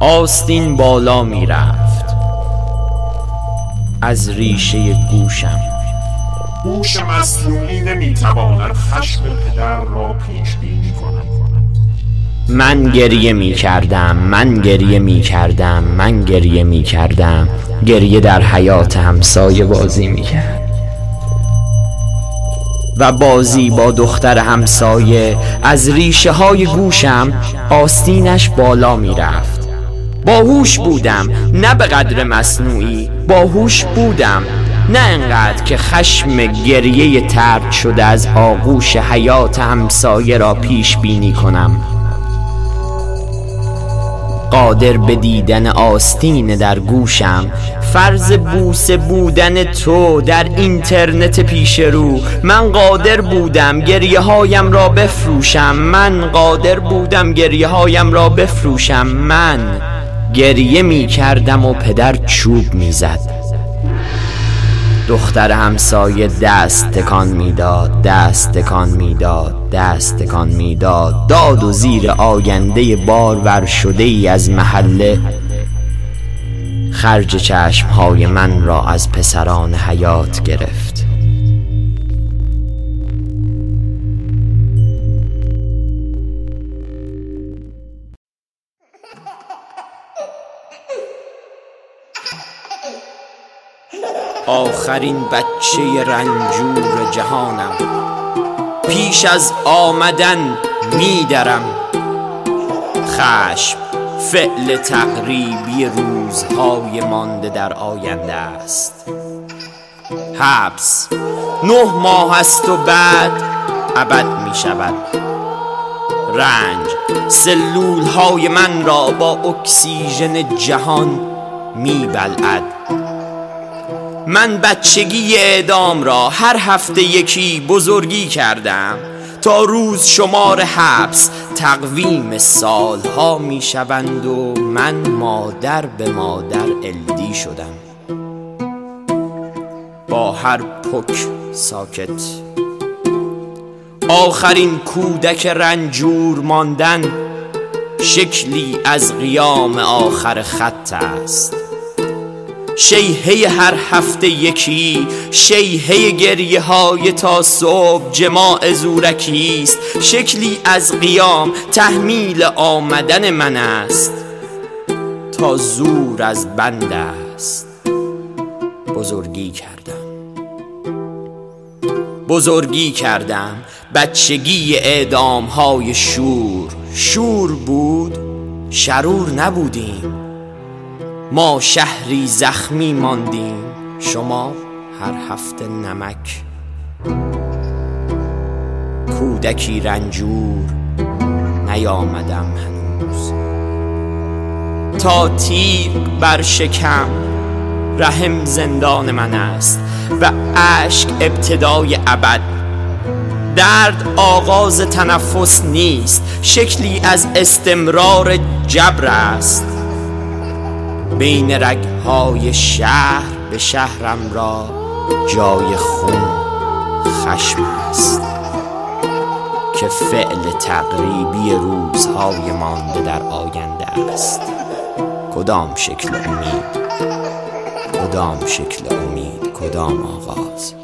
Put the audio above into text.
آستین بالا می رفت از ریشه گوشم. گوش مصنوعی نمی‌تواند خشم پدر را پیش بینی کند. من گریه می کردم من گریه می کردم من گریه می کردم گریه در حیات همسایه بازی می کرد و بازی با دختر همسایه از ریشه های گوشم آستینش بالا می رفت باهوش بودم نه به قدر مصنوعی باهوش بودم. نه انقدر که خشم گریه ترد شده از آغوش حیات همسایه را پیش بینی کنم. قادر به دیدن آستین در گوشم فرض بوسه بودن تو در اینترنت پیش رو. من قادر بودم گریه هایم را بفروشم. من قادر بودم گریه هایم را بفروشم. من گریه می کردم و پدر چوب می زد. دختر همسایه دست تکان می‌داد دست تکان می‌داد دست تکان می‌داد داد. و زیر آینده بارور شده ای از محله. خرج چشم های من را از پسران حیات گرفت. آخرین بچه رنجور جهانم. پیش از آمدن میدرم. خشم فعل تقریبی روزهای مانده در آینده است. حبس نه ماه است و بعد ابد می شود رنج سلول های من را با اکسیژن جهان می بلعد من بچگی اعدام را هر هفته یکی بزرگی کردم تا روز شمار حبس تقویم سالها می شوند و من مادر به مادر الدی شدم. با هر پک ساکت. آخرین کودک رنجور ماندن شکلی از قیام آخر خط است. شیهه هر هفته یکی شیهه گریه های تا صبح جماع زورکی است. شکلی از قیام تحمیل آمدن من است. تا زور از بند است. بزرگی کردم. بزرگی کردم. بچگی اعدام های شور. شور بود شرور نبودیم. ما شهری زخمی ماندیم. شما هر هفته نمک. کودکی رنجور نیامدم هنوز. تا تیر بر شکم رحم زندان من است و اشک ابتدای ابد. درد آغاز تنفس نیست. شکلی از استمرار جبر است. بین رگهای شهر به شهرم را جای خون خشم است که فعل تقریبی روزهای مانده در آینده است. کدام شکل امید؟ کدام شکل امید؟ کدام آغاز؟